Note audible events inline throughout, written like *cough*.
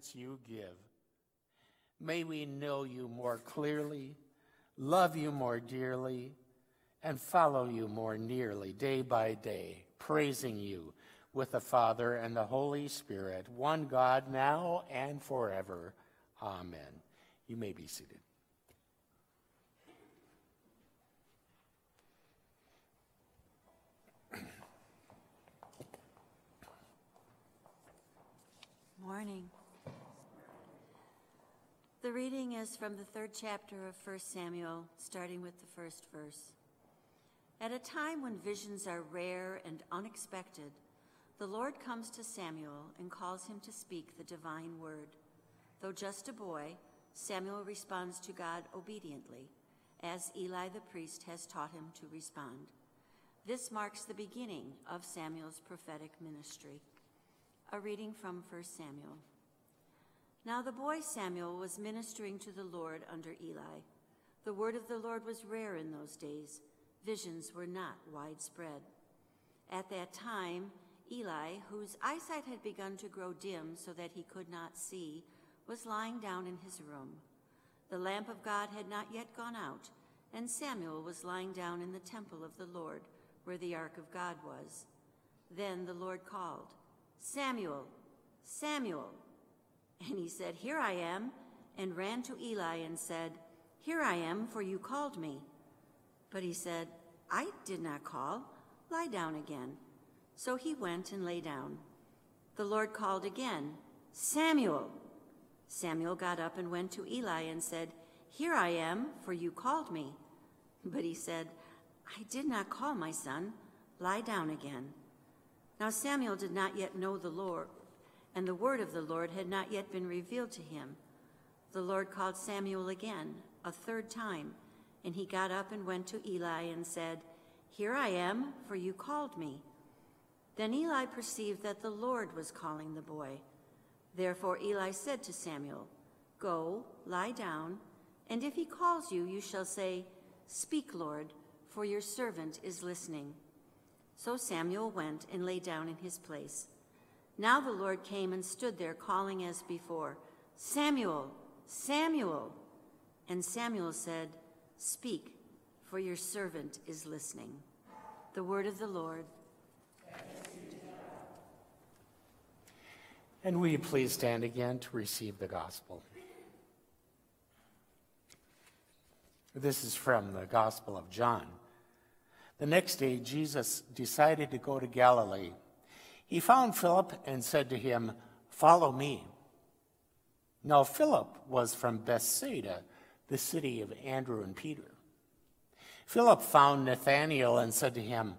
benefits you give. May we know you more clearly, love you more dearly, and follow you more nearly day by day, praising you with the Father and the Holy Spirit, one God, now and forever. Amen. You may be seated. Morning. The reading is from the third chapter of 1 Samuel, starting with the first verse. At a time when visions are rare and unexpected, the Lord comes to Samuel and calls him to speak the divine word. Though just a boy, Samuel responds to God obediently, as Eli the priest has taught him to respond. This marks the beginning of Samuel's prophetic ministry. A reading from 1 Samuel. Now the boy Samuel was ministering to the Lord under Eli. The word of the Lord was rare in those days. Visions were not widespread. At that time, Eli, whose eyesight had begun to grow dim so that he could not see, was lying down in his room. The lamp of God had not yet gone out, and Samuel was lying down in the temple of the Lord, where the ark of God was. Then the Lord called, Samuel, Samuel. And he said, Here I am, and ran to Eli and said, Here I am, for you called me. But he said, I did not call. Lie down again. So he went and lay down. The Lord called again, Samuel. Samuel got up and went to Eli and said, Here I am, for you called me. But he said, I did not call my son. Lie down again. Now Samuel did not yet know the Lord, and the word of the Lord had not yet been revealed to him. The Lord called Samuel again, a third time, and he got up and went to Eli and said, Here I am, for you called me. Then Eli perceived that the Lord was calling the boy. Therefore Eli said to Samuel, Go, lie down, and if he calls you, you shall say, Speak, Lord, for your servant is listening. So Samuel went and lay down in his place. Now the Lord came and stood there, calling as before, Samuel, Samuel. And Samuel said, Speak, for your servant is listening. The word of the Lord. And will you please stand again to receive the gospel? This is from the Gospel of John. The next day, Jesus decided to go to Galilee. He found Philip and said to him, Follow me. Now, Philip was from Bethsaida, the city of Andrew and Peter. Philip found Nathanael and said to him,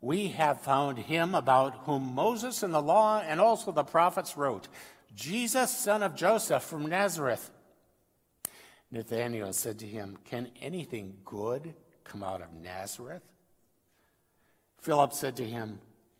We have found him about whom Moses and the law and also the prophets wrote, Jesus, son of Joseph from Nazareth. Nathanael said to him, Can anything good come out of Nazareth? Philip said to him,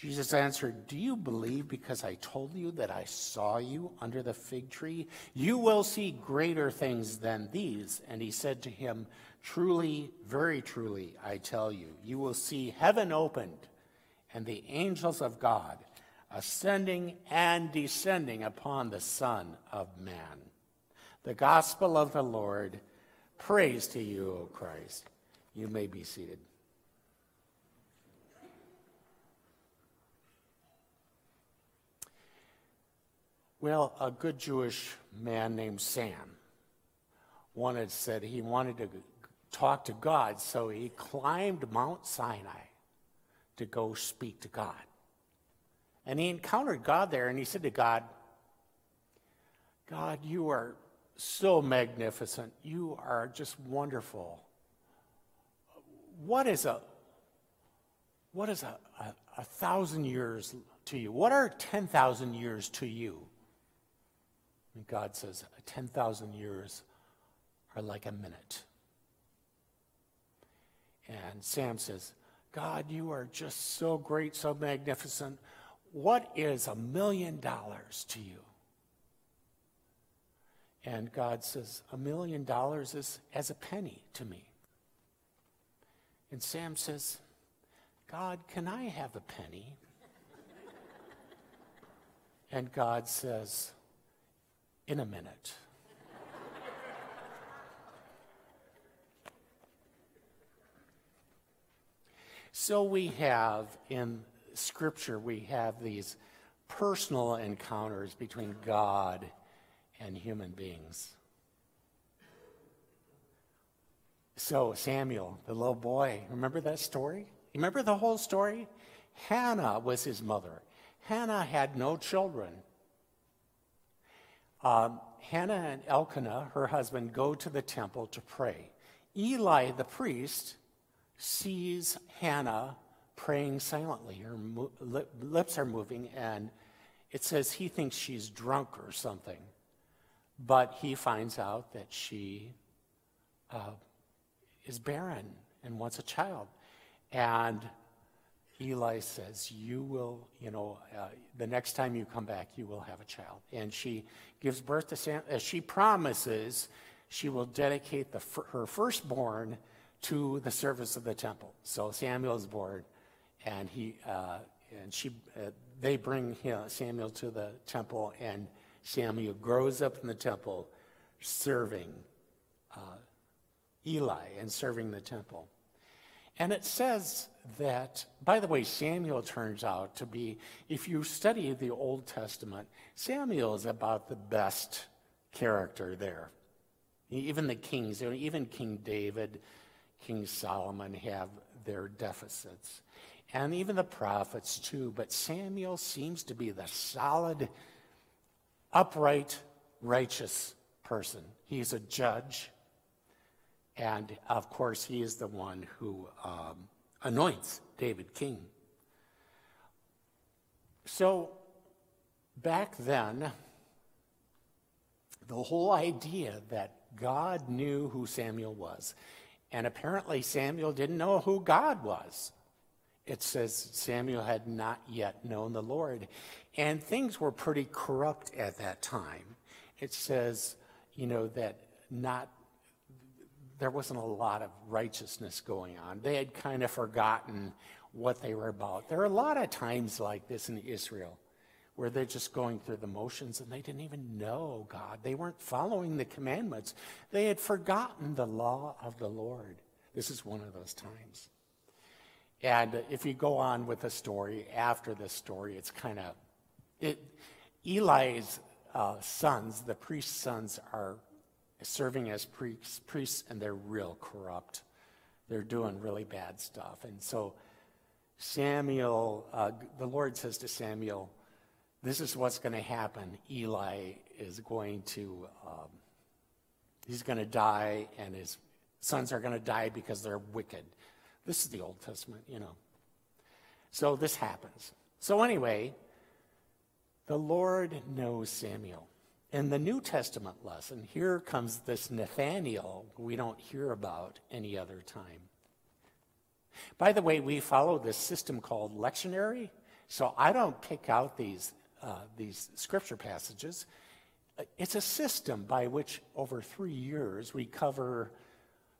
Jesus answered, Do you believe because I told you that I saw you under the fig tree? You will see greater things than these. And he said to him, Truly, very truly, I tell you, you will see heaven opened and the angels of God ascending and descending upon the Son of Man. The gospel of the Lord. Praise to you, O Christ. You may be seated. Well, a good Jewish man named Sam wanted said he wanted to talk to God, so he climbed Mount Sinai to go speak to God. And he encountered God there, and he said to God, God, you are so magnificent. You are just wonderful. What is a what is a, a, a thousand years to you? What are 10,000 years to you? God says, 10,000 years are like a minute. And Sam says, God, you are just so great, so magnificent. What is a million dollars to you? And God says, A million dollars is as a penny to me. And Sam says, God, can I have a penny? and God says, In a minute. so we have in Scripture, we have these personal encounters between God and human beings. So, Samuel, the little boy, remember that story? Remember the whole story? Hannah was his mother. Hannah had no children. Um, Hannah and Elkanah, her husband, go to the temple to pray. Eli, the priest, sees Hannah praying silently. Her mo- lips are moving, and it says he thinks she's drunk or something. But he finds out that she uh, is barren and wants a child. And Eli says, You will, you know, uh, the next time you come back, you will have a child. And she gives birth to Sam. As she promises, she will dedicate the, her firstborn to the service of the temple. So Samuel is born, and he uh, and she uh, they bring Samuel to the temple, and Samuel grows up in the temple serving uh, Eli and serving the temple. And it says that, by the way, Samuel turns out to be, if you study the Old Testament, Samuel is about the best character there. Even the kings, even King David, King Solomon have their deficits. And even the prophets, too. But Samuel seems to be the solid upright, righteous person. He's a judge. And of course, he is the one who um, anoints David king. So back then, the whole idea that God knew who Samuel was, and apparently Samuel didn't know who God was. It says Samuel had not yet known the Lord. And things were pretty corrupt at that time. It says, you know, that not there wasn't a lot of righteousness going on. They had kind of forgotten what they were about. There are a lot of times like this in Israel where they're just going through the motions and they didn't even know God. They weren't following the commandments. They had forgotten the law of the Lord. This is one of those times. And if you go on with the story, after the story, it's kind of it, Eli's uh, sons, the priest's sons, are serving as priests, priests, and they're real corrupt. They're doing really bad stuff. And so Samuel, uh, the Lord says to Samuel, This is what's going to happen. Eli is going to, um, he's going to die, and his sons are going to die because they're wicked. This is the Old Testament, you know. So this happens. So, anyway, the Lord knows Samuel. In the New Testament lesson, here comes this Nathaniel we don't hear about any other time. By the way, we follow this system called lectionary. So I don't pick out these, uh, these scripture passages. It's a system by which, over three years, we cover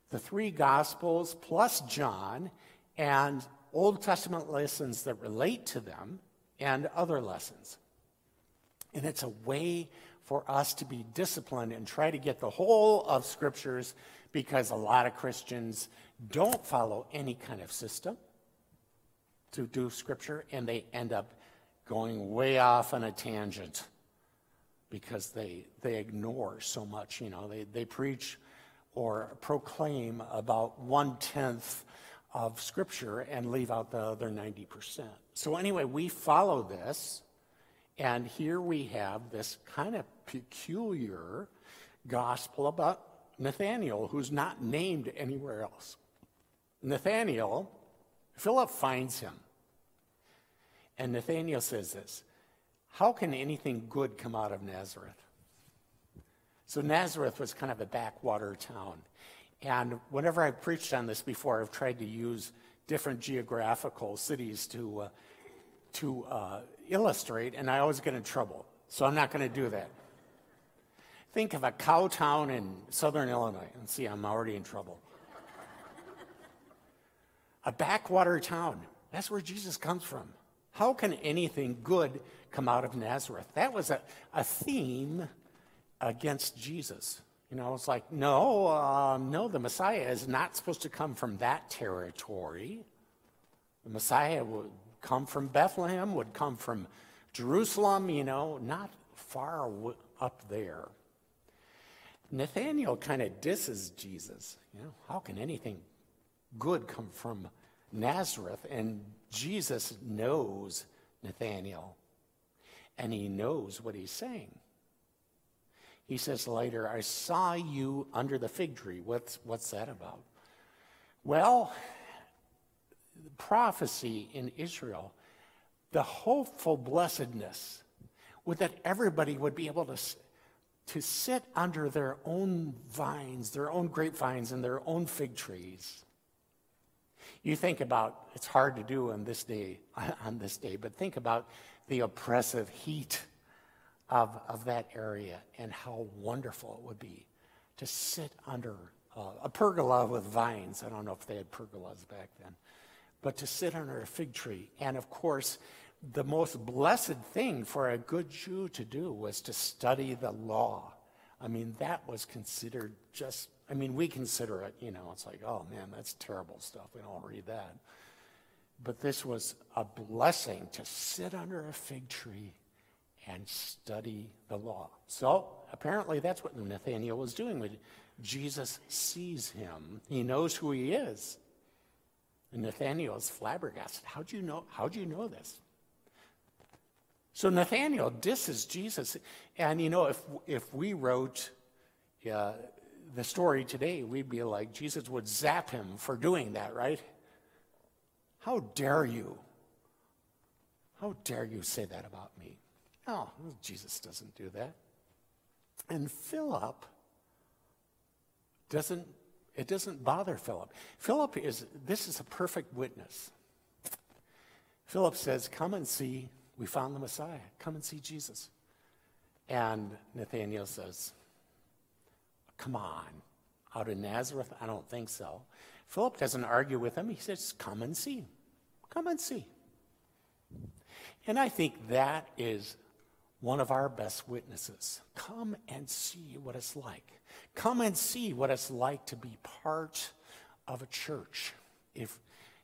the three Gospels plus John and Old Testament lessons that relate to them and other lessons. And it's a way for us to be disciplined and try to get the whole of scriptures because a lot of Christians don't follow any kind of system to do scripture and they end up going way off on a tangent because they, they ignore so much. You know, they, they preach or proclaim about one tenth of scripture and leave out the other 90%. So, anyway, we follow this and here we have this kind of peculiar gospel about Nathaniel, who's not named anywhere else. Nathaniel, Philip finds him. And Nathaniel says this How can anything good come out of Nazareth? So Nazareth was kind of a backwater town. And whenever I've preached on this before, I've tried to use different geographical cities to, uh, to uh, illustrate, and I always get in trouble. So I'm not going to do that. Think of a cow town in southern Illinois, and see, I'm already in trouble. a backwater town. That's where Jesus comes from. How can anything good come out of Nazareth? That was a, a theme against Jesus. You know, it's like, no, um, no, the Messiah is not supposed to come from that territory. The Messiah come from Bethlehem, would come from Jerusalem, you know, not far up there. Nathaniel kind of disses Jesus. You know, how can anything good come from Nazareth? And Jesus knows Nathaniel, and he knows what he's saying. He says later, I saw you under the fig tree. What's, what's that about? Well, prophecy in Israel, the hopeful blessedness would that everybody would be able to, to sit under their own vines, their own grapevines, and their own fig trees. You think about, it's hard to do on this day, *laughs* on this day, but think about the oppressive heat of, of that area and how wonderful it would be to sit under uh, a pergola with vines. I don't know if they had pergolas back then, but to sit under a fig tree. And of course, the most blessed thing for a good Jew to do was to study the law. I mean, that was considered just, I mean, we consider it, you know, it's like, oh man, that's terrible stuff. We don't read that. But this was a blessing to sit under a fig tree and study the law. So apparently that's what Nathaniel was doing. When Jesus sees him, he knows who he is. And Nathaniel is flabbergasted. How'd you know? How'd you know this? So Nathaniel disses Jesus. And you know, if if we wrote uh, the story today, we'd be like, Jesus would zap him for doing that, right? How dare you? How dare you say that about me? Oh, Jesus doesn't do that. And Philip doesn't, it doesn't bother Philip. Philip is, this is a perfect witness. Philip says, Come and see, we found the Messiah. Come and see Jesus. And Nathaniel says, Come on, out of Nazareth? I don't think so. Philip doesn't argue with him. He says, Come and see. Come and see. And I think that is one of our best witnesses. Come and see what it's like. Come and see what it's like to be part of a church. If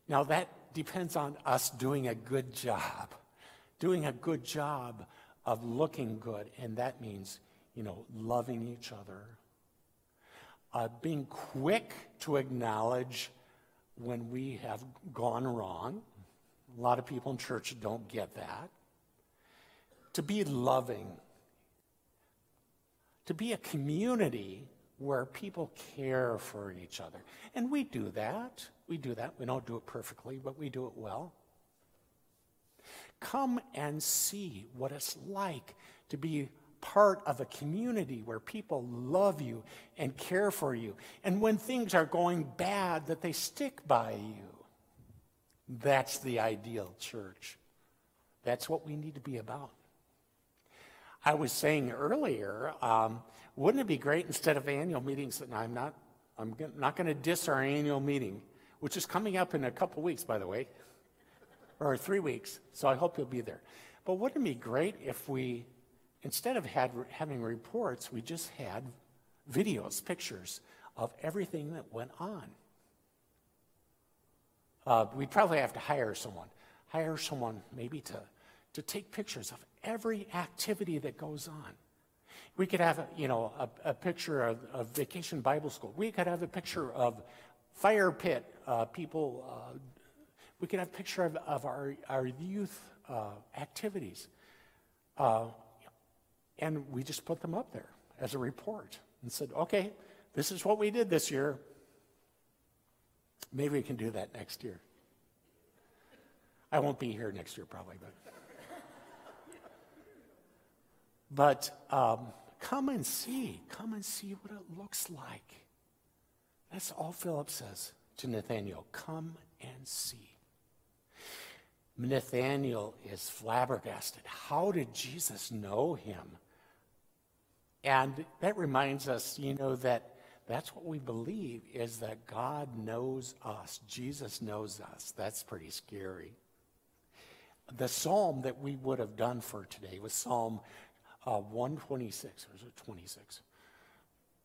now that depends on us doing a good job. Doing a good job of looking good and that means, you know, loving each other. Uh, being quick to acknowledge when we have gone wrong. A lot of people in church don't get that to be loving, to be a community where people care for each other. And we do that. We do that. We don't do it perfectly, but we do it well. Come and see what it's like to be part of a community where people love you and care for you. And when things are going bad, that they stick by you. That's the ideal church. That's what we need to be about. I was saying earlier, um, wouldn't it be great instead of annual meetings? I'm not, I'm not going to diss our annual meeting, which is coming up in a couple weeks, by the way, or three weeks. So I hope you'll be there. But wouldn't it be great if we, instead of had, having reports, we just had videos, pictures of everything that went on? Uh, we'd probably have to hire someone, hire someone maybe to, to take pictures of every activity that goes on. We could have, a, you know, a, a picture of, of, Vacation Bible School. We could have a picture of fire pit uh, people. Uh, we could have a picture of, of our, our youth uh, activities. Uh, and we just put them up there as a report and said, okay, this is what we did this year. Maybe we can do that next year. I won't be here next year probably, but. But um, Come and see. Come and see what it looks like. That's all Philip says to Nathanael. Come and see. Nathanael is flabbergasted. How did Jesus know him? And that reminds us, you know, that that's what we believe is that God knows us. Jesus knows us. That's pretty scary. The psalm that we would have done for today was Psalm uh, 126, or is it 26?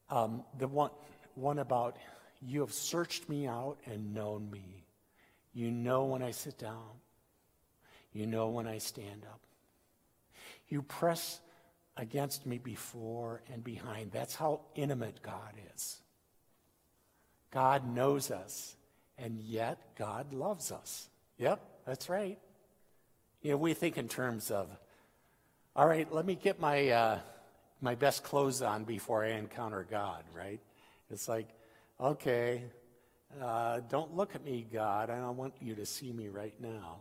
Um, the one, one about, you have searched me out and known me. You know when I sit down. You know when I stand up. You press against me before and behind. That's how intimate God is. God knows us, and yet God loves us. Yep, that's right. You know, we think in terms of, all right, let me get my, uh, my best clothes on before I encounter God, right? It's like, okay, uh, don't look at me, God. I don't want you to see me right now.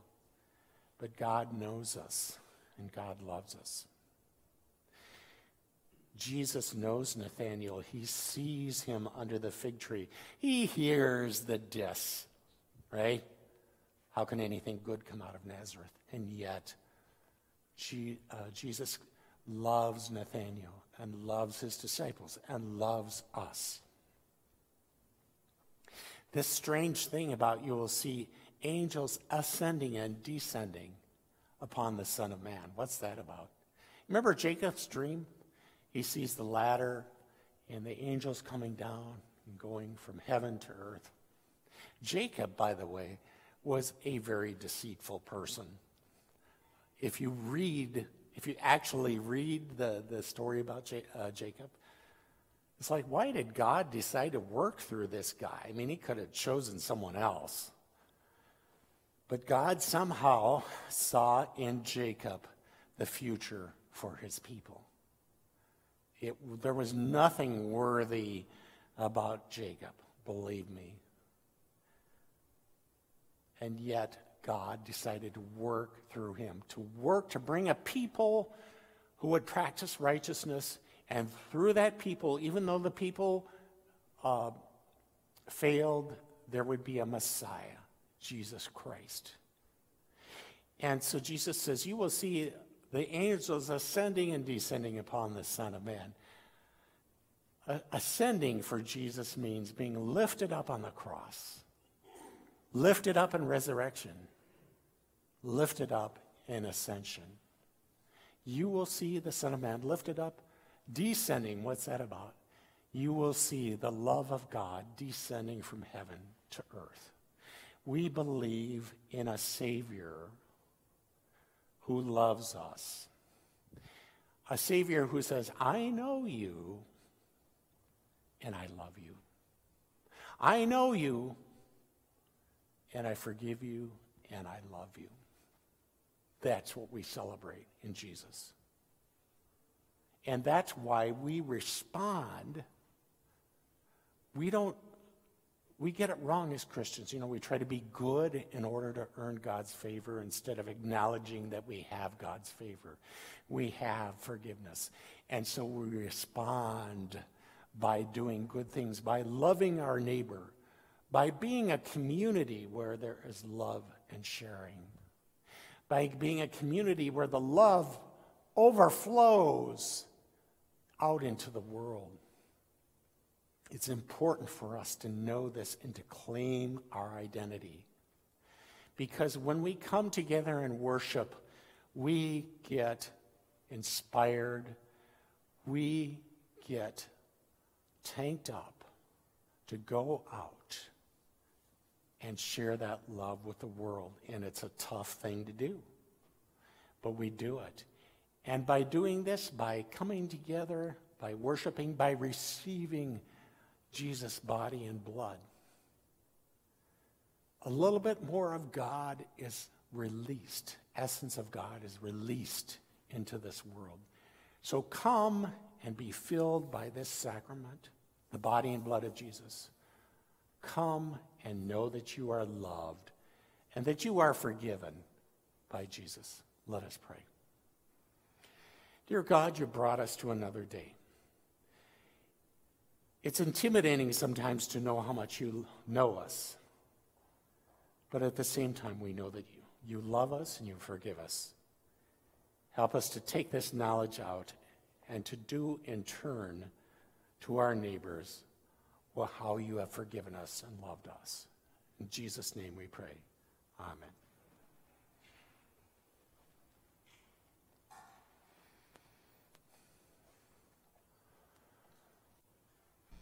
But God knows us, and God loves us. Jesus knows Nathanael. He sees him under the fig tree. He hears the diss, right? How can anything good come out of Nazareth? And yet, uh, Jesus loves Nathanael and loves his disciples and loves us. This strange thing about you will see angels ascending and descending upon the Son of Man. What's that about? Remember Jacob's dream? He sees the ladder and the angels coming down and going from heaven to earth. Jacob, by the way, was a very deceitful person. If you read, if you actually read the, the story about J, uh, Jacob, it's like, why did God decide to work through this guy? I mean, he could have chosen someone else. But God somehow saw in Jacob the future for his people. It, there was nothing worthy about Jacob, believe me. And yet, God decided to work through him, to work to bring a people who would practice righteousness. And through that people, even though the people uh, failed, there would be a Messiah. Jesus Christ. And so Jesus says, You will see the angels ascending and descending upon the Son of Man. ascending for Jesus means being lifted up on the cross, lifted up in resurrection, lifted up in ascension. You will see the Son of Man lifted up, descending. What's that about? You will see the love of God descending from heaven to earth. We believe in a Savior who loves us. A Savior who says, I know you and I love you. I know you and I forgive you and I love you. That's what we celebrate in Jesus. And that's why we respond. We don't we get it wrong as Christians. You know, we try to be good in order to earn God's favor instead of acknowledging that we have God's favor. We have forgiveness. And so we respond by doing good things, by loving our neighbor, by being a community where there is love and sharing, by being a community where the love overflows out into the world. It's important for us to know this and to claim our identity. Because when we come together and worship, we get inspired, we get tanked up to go out and share that love with the world. And it's a tough thing to do, but we do it. And by doing this, by coming together, by worshiping, by receiving Jesus' body and blood. A little bit more of God is released, essence of God is released into this world. So come and be filled by this sacrament, the body and blood of Jesus. Come and know that you are loved and that you are forgiven by Jesus. Let us pray. Dear God, you brought us to another day. It's intimidating sometimes to know how much you know us. But at the same time, we know that you, you love us and you forgive us. Help us to take this knowledge out and to do in turn to our neighbors well, how you have forgiven us and loved us. In Jesus' name we pray. Amen.